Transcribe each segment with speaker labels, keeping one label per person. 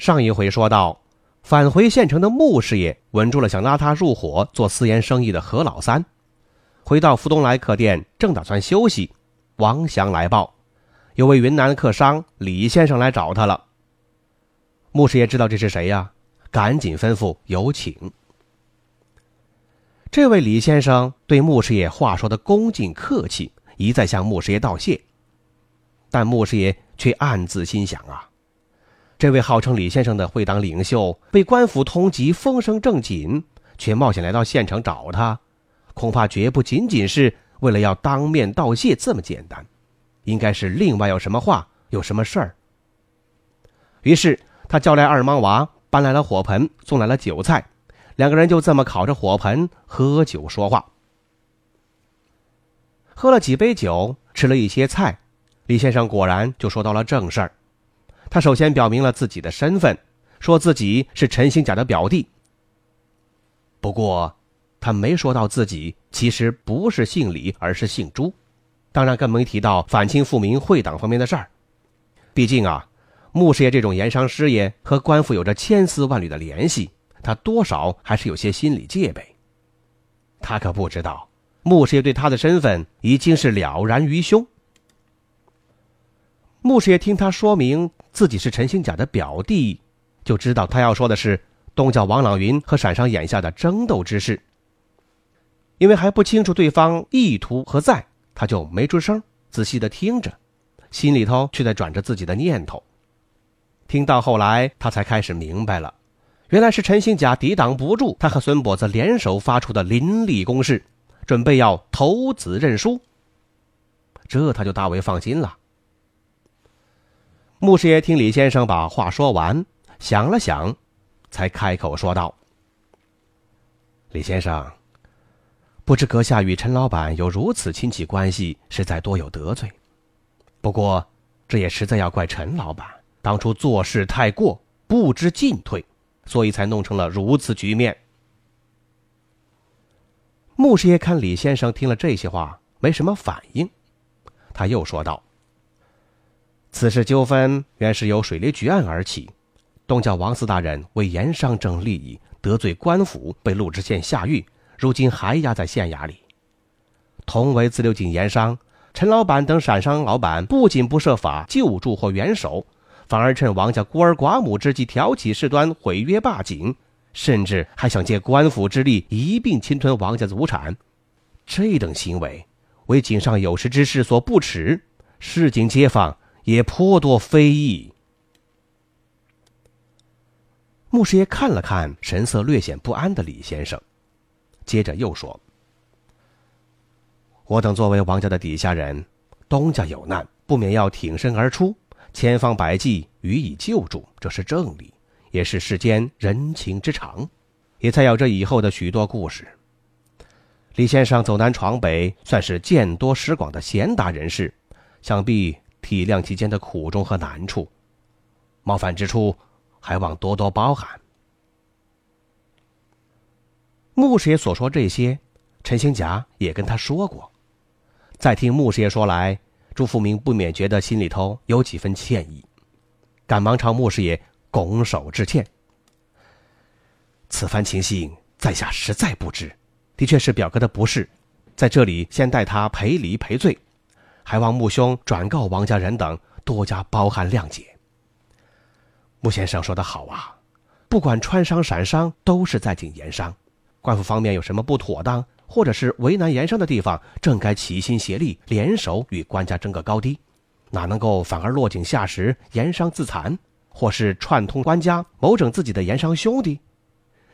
Speaker 1: 上一回说到，返回县城的穆师爷稳住了想拉他入伙做私盐生意的何老三，回到福东来客店，正打算休息，王祥来报，有位云南客商李先生来找他了。穆师爷知道这是谁呀，赶紧吩咐有请。这位李先生对穆师爷话说的恭敬客气，一再向穆师爷道谢，但穆师爷却暗自心想啊。这位号称李先生的会党领袖被官府通缉，风声正紧，却冒险来到县城找他，恐怕绝不仅仅是为了要当面道谢这么简单，应该是另外有什么话，有什么事儿。于是他叫来二莽娃，搬来了火盆，送来了酒菜，两个人就这么烤着火盆喝酒说话。喝了几杯酒，吃了一些菜，李先生果然就说到了正事儿。他首先表明了自己的身份，说自己是陈兴甲的表弟。不过，他没说到自己其实不是姓李，而是姓朱，当然更没提到反清复明、会党方面的事儿。毕竟啊，穆师爷这种盐商师爷和官府有着千丝万缕的联系，他多少还是有些心理戒备。他可不知道，穆师爷对他的身份已经是了然于胸。穆师爷听他说明自己是陈兴甲的表弟，就知道他要说的是东郊王朗云和陕商眼下的争斗之事。因为还不清楚对方意图何在，他就没出声，仔细的听着，心里头却在转着自己的念头。听到后来，他才开始明白了，原来是陈兴甲抵挡不住他和孙跛子联手发出的凌厉攻势，准备要投子认输。这他就大为放心了。穆师爷听李先生把话说完，想了想，才开口说道：“李先生，不知阁下与陈老板有如此亲戚关系，实在多有得罪。不过，这也实在要怪陈老板当初做事太过，不知进退，所以才弄成了如此局面。”穆师爷看李先生听了这些话，没什么反应，他又说道。此事纠纷原是由水利局案而起，东郊王四大人为盐商争利益，得罪官府，被陆知县下狱，如今还押在县衙里。同为自流井盐商，陈老板等陕商老板不仅不设法救助或援手，反而趁王家孤儿寡母之际挑起事端，毁约罢井，甚至还想借官府之力一并侵吞王家祖产。这等行为，为井上有识之士所不耻，市井街坊。也颇多非议。穆师爷看了看神色略显不安的李先生，接着又说：“我等作为王家的底下人，东家有难，不免要挺身而出，千方百计予以救助，这是正理，也是世间人情之常，也才有这以后的许多故事。李先生走南闯北，算是见多识广的贤达人士，想必。”体谅其间的苦衷和难处，冒犯之处，还望多多包涵。穆师爷所说这些，陈兴甲也跟他说过。再听穆师爷说来，朱福明不免觉得心里头有几分歉意，赶忙朝穆师爷拱手致歉。此番情形，在下实在不知，的确是表哥的不是，在这里先代他赔礼赔罪。还望穆兄转告王家人等多加包涵谅解。穆先生说的好啊，不管川商、陕商，都是在井盐商，官府方面有什么不妥当，或者是为难盐商的地方，正该齐心协力，联手与官家争个高低，哪能够反而落井下石，盐商自残，或是串通官家谋整自己的盐商兄弟？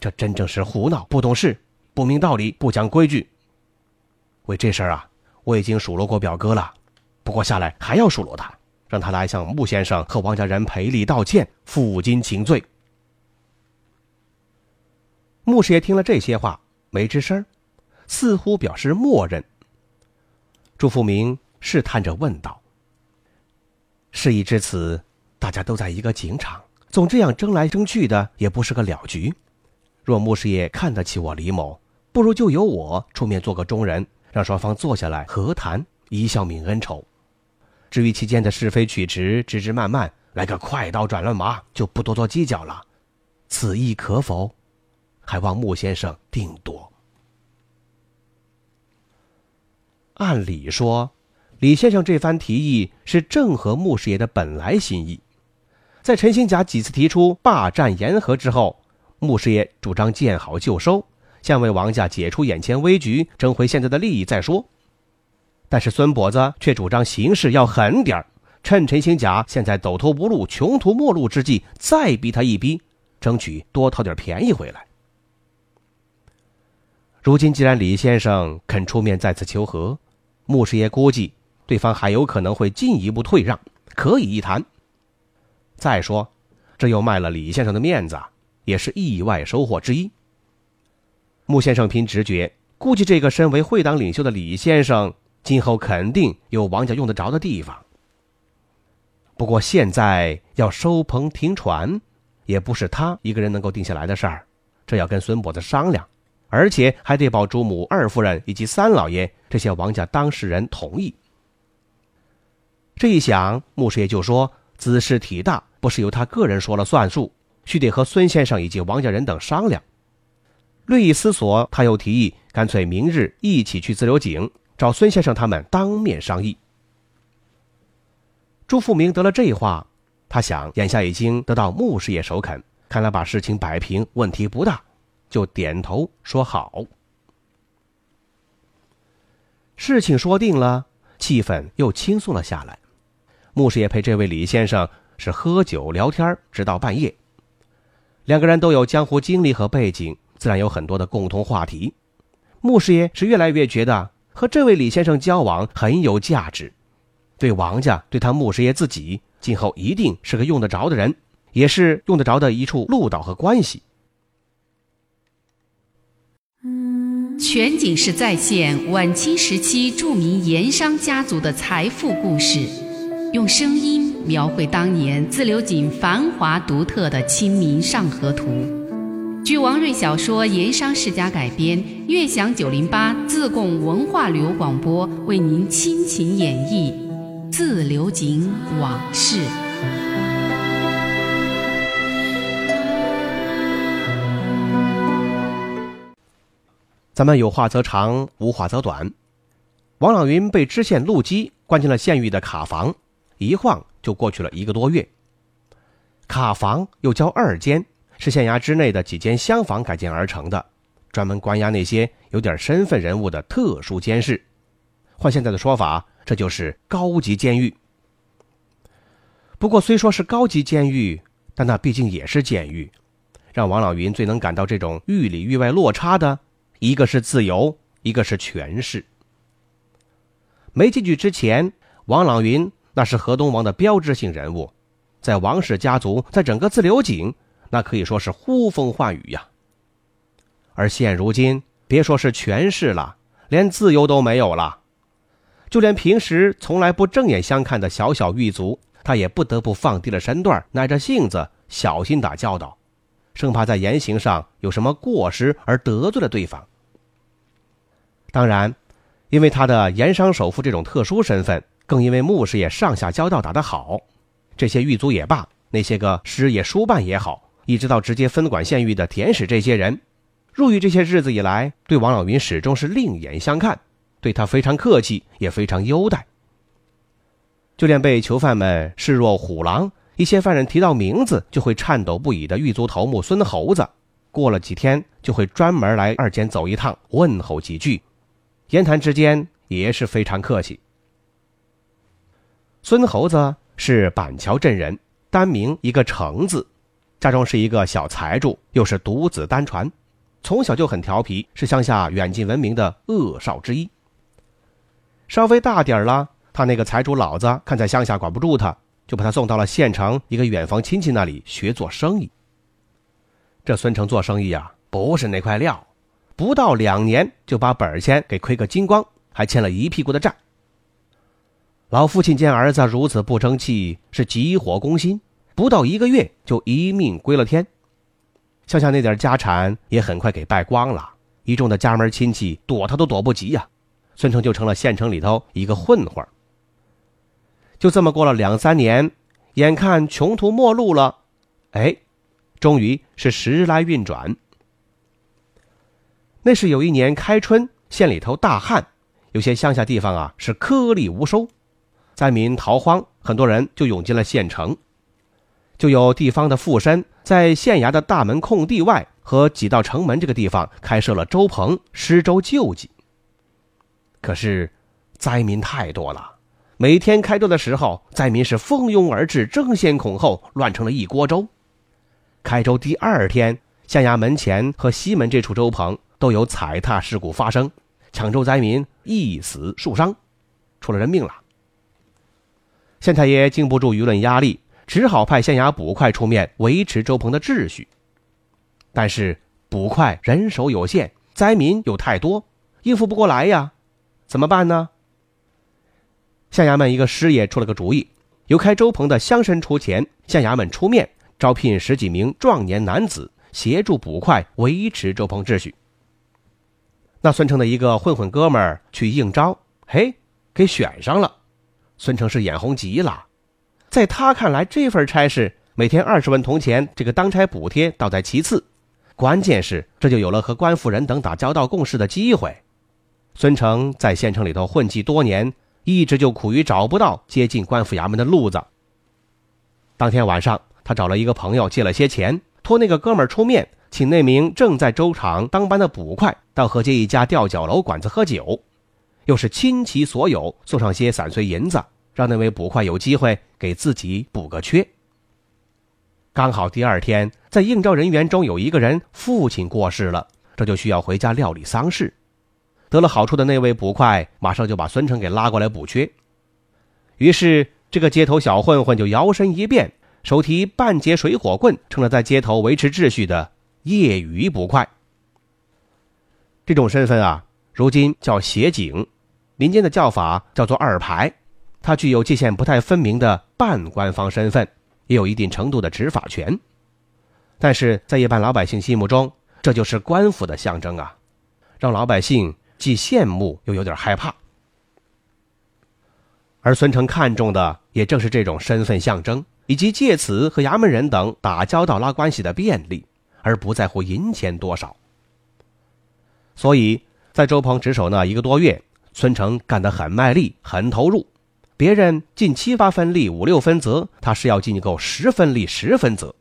Speaker 1: 这真正是胡闹，不懂事，不明道理，不讲规矩。为这事儿啊，我已经数落过表哥了。不过下来还要数落他，让他来向穆先生和王家人赔礼道歉、负荆请罪，穆师爷听了这些话，没吱声，似乎表示默认。朱福明试探着问道：“事已至此，大家都在一个警场，总这样争来争去的，也不是个了局。若穆师爷看得起我李某，不如就由我出面做个中人，让双方坐下来和谈，一笑泯恩仇。至于其间的是非曲直，枝枝蔓蔓，来个快刀斩乱麻，就不多做计较了。此意可否？还望穆先生定夺。按理说，李先生这番提议是正合穆师爷的本来心意。在陈兴甲几次提出霸占言和之后，穆师爷主张见好就收。先为王家解除眼前危局，争回现在的利益再说。但是孙跛子却主张行事要狠点儿，趁陈兴甲现在走投无路、穷途末路之际，再逼他一逼，争取多讨点便宜回来。如今既然李先生肯出面再次求和，穆师爷估计对方还有可能会进一步退让，可以一谈。再说，这又卖了李先生的面子，也是意外收获之一。穆先生凭直觉估计，这个身为会党领袖的李先生，今后肯定有王家用得着的地方。不过现在要收棚停船，也不是他一个人能够定下来的事儿，这要跟孙跛子商量，而且还得保主母、二夫人以及三老爷这些王家当事人同意。这一想，穆师爷就说：“此事体大，不是由他个人说了算数，须得和孙先生以及王家人等商量。”略一思索，他又提议，干脆明日一起去自流井找孙先生他们当面商议。朱富明得了这话，他想眼下已经得到穆师爷首肯，看来把事情摆平问题不大，就点头说好。事情说定了，气氛又轻松了下来。穆师爷陪这位李先生是喝酒聊天，直到半夜。两个人都有江湖经历和背景。自然有很多的共同话题，穆师爷是越来越觉得和这位李先生交往很有价值，对王家，对他穆师爷自己，今后一定是个用得着的人，也是用得着的一处路道和关系。
Speaker 2: 全景式再现晚清时期著名盐商家族的财富故事，用声音描绘当年自流井繁华独特的《清明上河图》。据王瑞小说《盐商世家》改编，悦享九零八自贡文化旅游广播为您倾情演绎《自流井往事》。
Speaker 1: 咱们有话则长，无话则短。王朗云被知县陆基关进了县狱的卡房，一晃就过去了一个多月。卡房又叫二监。是县衙之内的几间厢房改建而成的，专门关押那些有点身份人物的特殊监视。换现在的说法，这就是高级监狱。不过虽说是高级监狱，但那毕竟也是监狱。让王老云最能感到这种狱里狱外落差的，一个是自由，一个是权势。没进去之前，王朗云那是河东王的标志性人物，在王氏家族，在整个自流井。那可以说是呼风唤雨呀。而现如今，别说是权势了，连自由都没有了。就连平时从来不正眼相看的小小狱卒，他也不得不放低了身段，耐着性子，小心打教导，生怕在言行上有什么过失而得罪了对方。当然，因为他的盐商首富这种特殊身份，更因为穆师爷上下交道打得好，这些狱卒也罢，那些个师爷书办也好。一直到直接分管县狱的田使这些人，入狱这些日子以来，对王老云始终是另眼相看，对他非常客气，也非常优待。就连被囚犯们视若虎狼，一些犯人提到名字就会颤抖不已的狱卒头目孙猴子，过了几天就会专门来二监走一趟，问候几句，言谈之间也是非常客气。孙猴子是板桥镇人，单名一个程字。家中是一个小财主，又是独子单传，从小就很调皮，是乡下远近闻名的恶少之一。稍微大点儿了，他那个财主老子看在乡下管不住他，就把他送到了县城一个远房亲戚那里学做生意。这孙成做生意啊，不是那块料，不到两年就把本钱给亏个精光，还欠了一屁股的债。老父亲见儿子如此不争气，是急火攻心，不到一个月就一命归了天。乡下那点家产也很快给败光了，一众的家门亲戚躲他都躲不及呀。孙成就成了县城里头一个混混。就这么过了两三年，眼看穷途末路了，哎，终于是时来运转。那是有一年开春，县里头大旱，有些乡下地方啊是颗粒无收。灾民逃荒，很多人就涌进了县城，就有地方的富绅在县衙的大门空地外和几道城门这个地方开设了粥棚，施粥救济。可是，灾民太多了，每天开粥的时候，灾民是蜂拥而至，争先恐后，乱成了一锅粥。开粥第二天，县衙门前和西门这处粥棚都有踩踏事故发生，抢粥灾民一死数伤，出了人命了。县太爷经不住舆论压力，只好派县衙捕快出面维持周棚的秩序。但是捕快人手有限，灾民又太多，应付不过来呀，怎么办呢？县衙门一个师爷出了个主意，由开周棚的乡绅出钱，县衙门出面招聘十几名壮年男子协助捕快维持周棚秩序。那孙成的一个混混哥们儿去应招，嘿，给选上了。孙成是眼红极了，在他看来，这份差事每天二十文铜钱，这个当差补贴倒在其次，关键是这就有了和官府人等打交道共事的机会。孙成在县城里头混迹多年，一直就苦于找不到接近官府衙门的路子。当天晚上，他找了一个朋友借了些钱，托那个哥们出面，请那名正在粥厂当班的捕快到河街一家吊脚楼馆子喝酒。又是倾其所有送上些散碎银子，让那位捕快有机会给自己补个缺。刚好第二天在应招人员中有一个人父亲过世了，这就需要回家料理丧事。得了好处的那位捕快马上就把孙成给拉过来补缺。于是这个街头小混混就摇身一变，手提半截水火棍，成了在街头维持秩序的业余捕快。这种身份啊。如今叫协警，民间的叫法叫做二排，他具有界限不太分明的半官方身份，也有一定程度的执法权。但是在一般老百姓心目中，这就是官府的象征啊，让老百姓既羡慕又有点害怕。而孙成看重的也正是这种身份象征，以及借此和衙门人等打交道拉关系的便利，而不在乎银钱多少。所以。在周鹏值守那一个多月，孙成干得很卖力、很投入。别人尽七八分力、五六分责，他是要尽够十分力、十分责。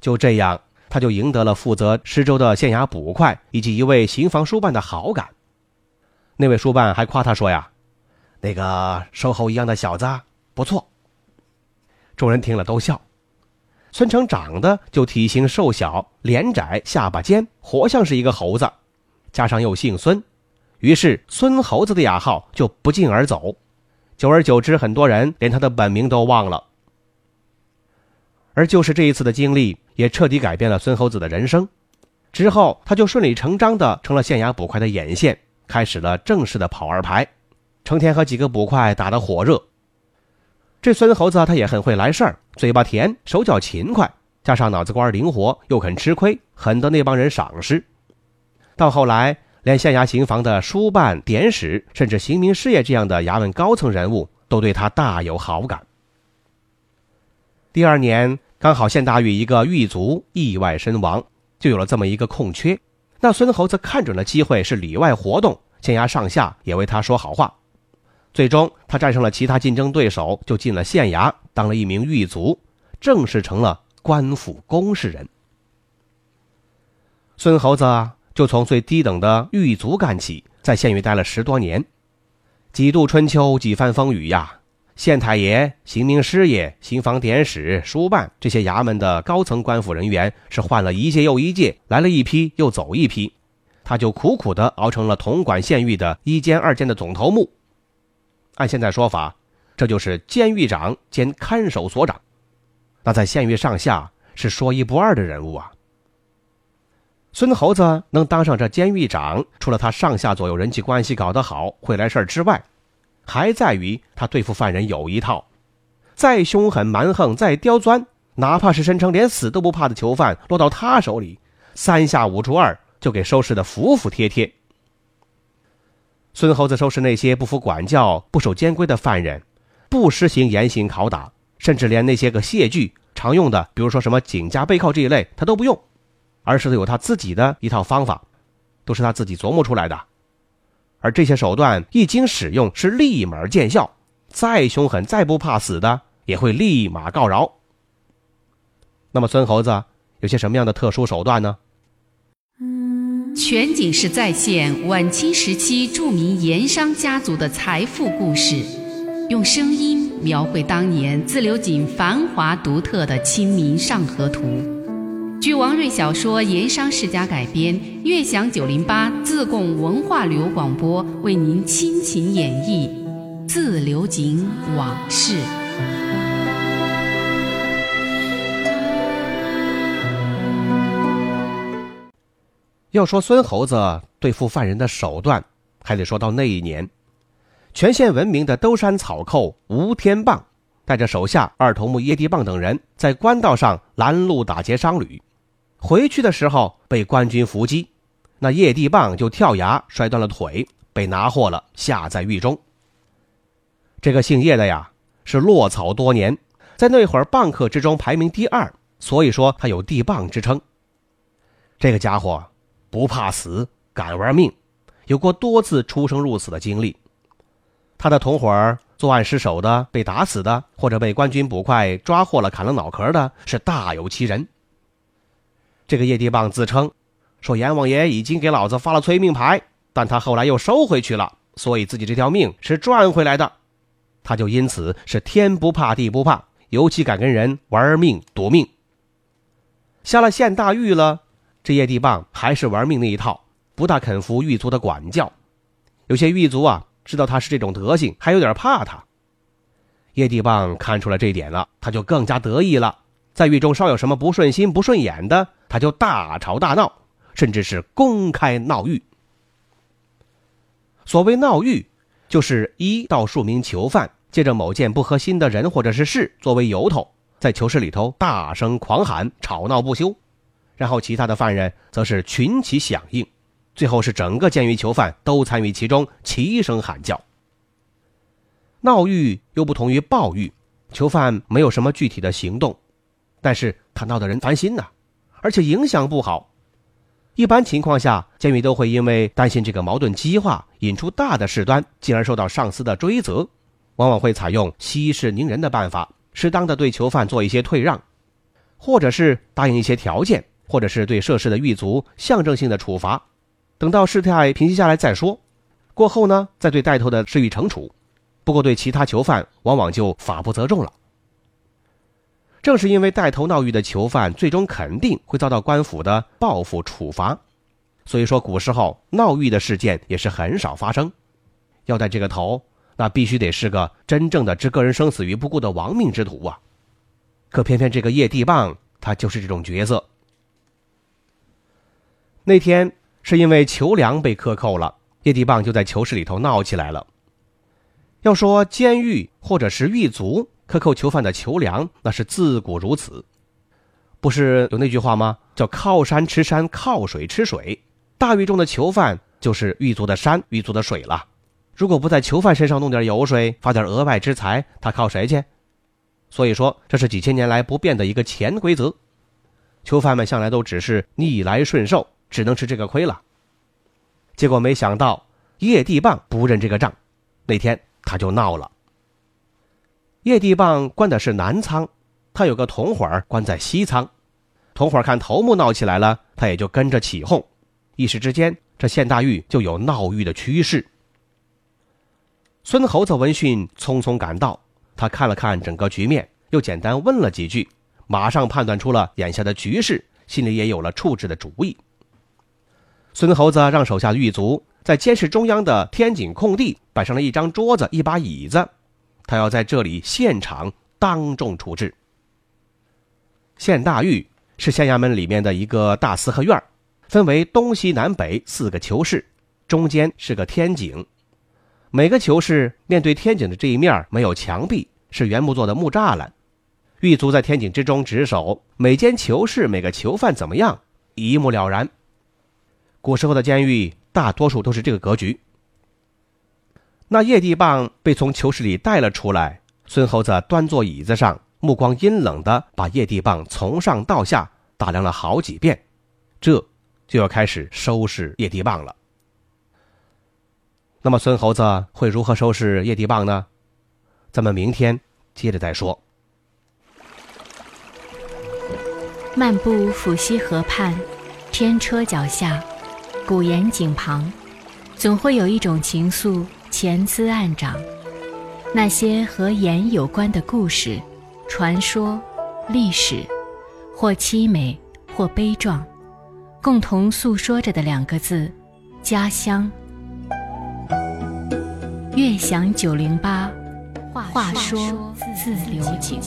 Speaker 1: 就这样，他就赢得了负责施州的县衙捕快以及一位刑房书办的好感。那位书办还夸他说：“呀，那个瘦猴一样的小子不错。”众人听了都笑。孙成长得就体型瘦小、脸窄、下巴尖，活像是一个猴子。加上又姓孙，于是孙猴子的雅号就不胫而走。久而久之，很多人连他的本名都忘了。而就是这一次的经历，也彻底改变了孙猴子的人生。之后，他就顺理成章的成了县衙捕快的眼线，开始了正式的跑二排，成天和几个捕快打得火热。这孙猴子他也很会来事儿，嘴巴甜，手脚勤快，加上脑子瓜灵活，又肯吃亏，很得那帮人赏识。到后来，连县衙刑房的书办、典史，甚至刑名师爷这样的衙门高层人物，都对他大有好感。第二年，刚好县大狱一个狱卒意外身亡，就有了这么一个空缺。那孙猴子看准了机会，是里外活动，县衙上下也为他说好话。最终，他战胜了其他竞争对手，就进了县衙，当了一名狱卒，正式成了官府公事人。孙猴子。就从最低等的狱卒干起，在县狱待了十多年，几度春秋，几番风雨呀。县太爷、刑名师爷、刑房典史、书办这些衙门的高层官府人员是换了一届又一届，来了一批又走一批，他就苦苦的熬成了统管县狱的一监二监的总头目。按现在说法，这就是监狱长兼看守所长，那在县狱上下是说一不二的人物啊。孙猴子能当上这监狱长，除了他上下左右人际关系搞得好、会来事儿之外，还在于他对付犯人有一套。再凶狠蛮横、再刁钻，哪怕是声称连死都不怕的囚犯，落到他手里，三下五除二就给收拾得服服帖帖。孙猴子收拾那些不服管教、不守监规的犯人，不实行严刑拷打，甚至连那些个械具常用的，比如说什么颈夹背铐这一类，他都不用。而是有他自己的一套方法，都是他自己琢磨出来的，而这些手段一经使用是立马见效，再凶狠、再不怕死的也会立马告饶。那么孙猴子有些什么样的特殊手段呢？
Speaker 2: 全景式再现晚清时期著名盐商家族的财富故事，用声音描绘当年自流井繁华独特的《清明上河图》。据王瑞小说《盐商世家》改编，悦享九零八自贡文化旅游广播为您倾情演绎《自流井往事》。
Speaker 1: 要说孙猴子对付犯人的手段，还得说到那一年，全县闻名的兜山草寇吴天棒，带着手下二头目叶地棒等人，在官道上拦路打劫商旅。回去的时候被官军伏击，那叶地棒就跳崖摔断了腿，被拿获了，下在狱中。这个姓叶的呀，是落草多年，在那会儿棒客之中排名第二，所以说他有地棒之称。这个家伙不怕死，敢玩命，有过多次出生入死的经历。他的同伙作案失手的、被打死的，或者被官军捕快抓获了砍了脑壳的，是大有其人。这个叶地棒自称说：“阎王爷已经给老子发了催命牌，但他后来又收回去了，所以自己这条命是赚回来的。他就因此是天不怕地不怕，尤其敢跟人玩命赌命。下了县大狱了，这叶地棒还是玩命那一套，不大肯服狱卒的管教。有些狱卒啊，知道他是这种德行，还有点怕他。叶地棒看出了这一点了，他就更加得意了。在狱中稍有什么不顺心、不顺眼的。”他就大吵大闹，甚至是公开闹狱。所谓闹狱，就是一到数名囚犯借着某件不合心的人或者是事作为由头，在囚室里头大声狂喊、吵闹不休，然后其他的犯人则是群起响应，最后是整个监狱囚犯都参与其中，齐声喊叫。闹狱又不同于暴狱，囚犯没有什么具体的行动，但是他闹得人烦心呐。而且影响不好，一般情况下，监狱都会因为担心这个矛盾激化，引出大的事端，进而受到上司的追责，往往会采用息事宁人的办法，适当的对囚犯做一些退让，或者是答应一些条件，或者是对涉事的狱卒象征性的处罚，等到事态平息下来再说，过后呢，再对带头的施予惩处。不过对其他囚犯，往往就法不责众了。正是因为带头闹狱的囚犯最终肯定会遭到官府的报复处罚，所以说古时候闹狱的事件也是很少发生。要带这个头，那必须得是个真正的置个人生死于不顾的亡命之徒啊！可偏偏这个叶地棒，他就是这种角色。那天是因为囚粮被克扣了，叶地棒就在囚室里头闹起来了。要说监狱或者是狱卒。克扣囚犯的囚粮，那是自古如此。不是有那句话吗？叫靠山吃山，靠水吃水。大狱中的囚犯就是狱卒的山，狱卒的水了。如果不在囚犯身上弄点油水，发点额外之财，他靠谁去？所以说，这是几千年来不变的一个潜规则。囚犯们向来都只是逆来顺受，只能吃这个亏了。结果没想到叶地棒不认这个账，那天他就闹了。叶地棒关的是南仓，他有个同伙关在西仓。同伙看头目闹起来了，他也就跟着起哄。一时之间，这县大狱就有闹狱的趋势。孙猴子闻讯匆匆赶到，他看了看整个局面，又简单问了几句，马上判断出了眼下的局势，心里也有了处置的主意。孙猴子让手下狱卒在监室中央的天井空地摆上了一张桌子、一把椅子。他要在这里现场当众处置。县大狱是县衙门里面的一个大四合院分为东西南北四个囚室，中间是个天井。每个囚室面对天井的这一面没有墙壁，是原木做的木栅栏。狱卒在天井之中值守，每间囚室每个囚犯怎么样，一目了然。古时候的监狱大多数都是这个格局。那叶地棒被从囚室里带了出来，孙猴子端坐椅子上，目光阴冷的把叶地棒从上到下打量了好几遍，这就要开始收拾叶地棒了。那么孙猴子会如何收拾叶地棒呢？咱们明天接着再说。
Speaker 3: 漫步抚溪河畔，天车脚下，古岩井旁，总会有一种情愫潜滋暗长。那些和盐有关的故事、传说、历史，或凄美，或悲壮，共同诉说着的两个字：家乡。悦享九零八，话说自流井。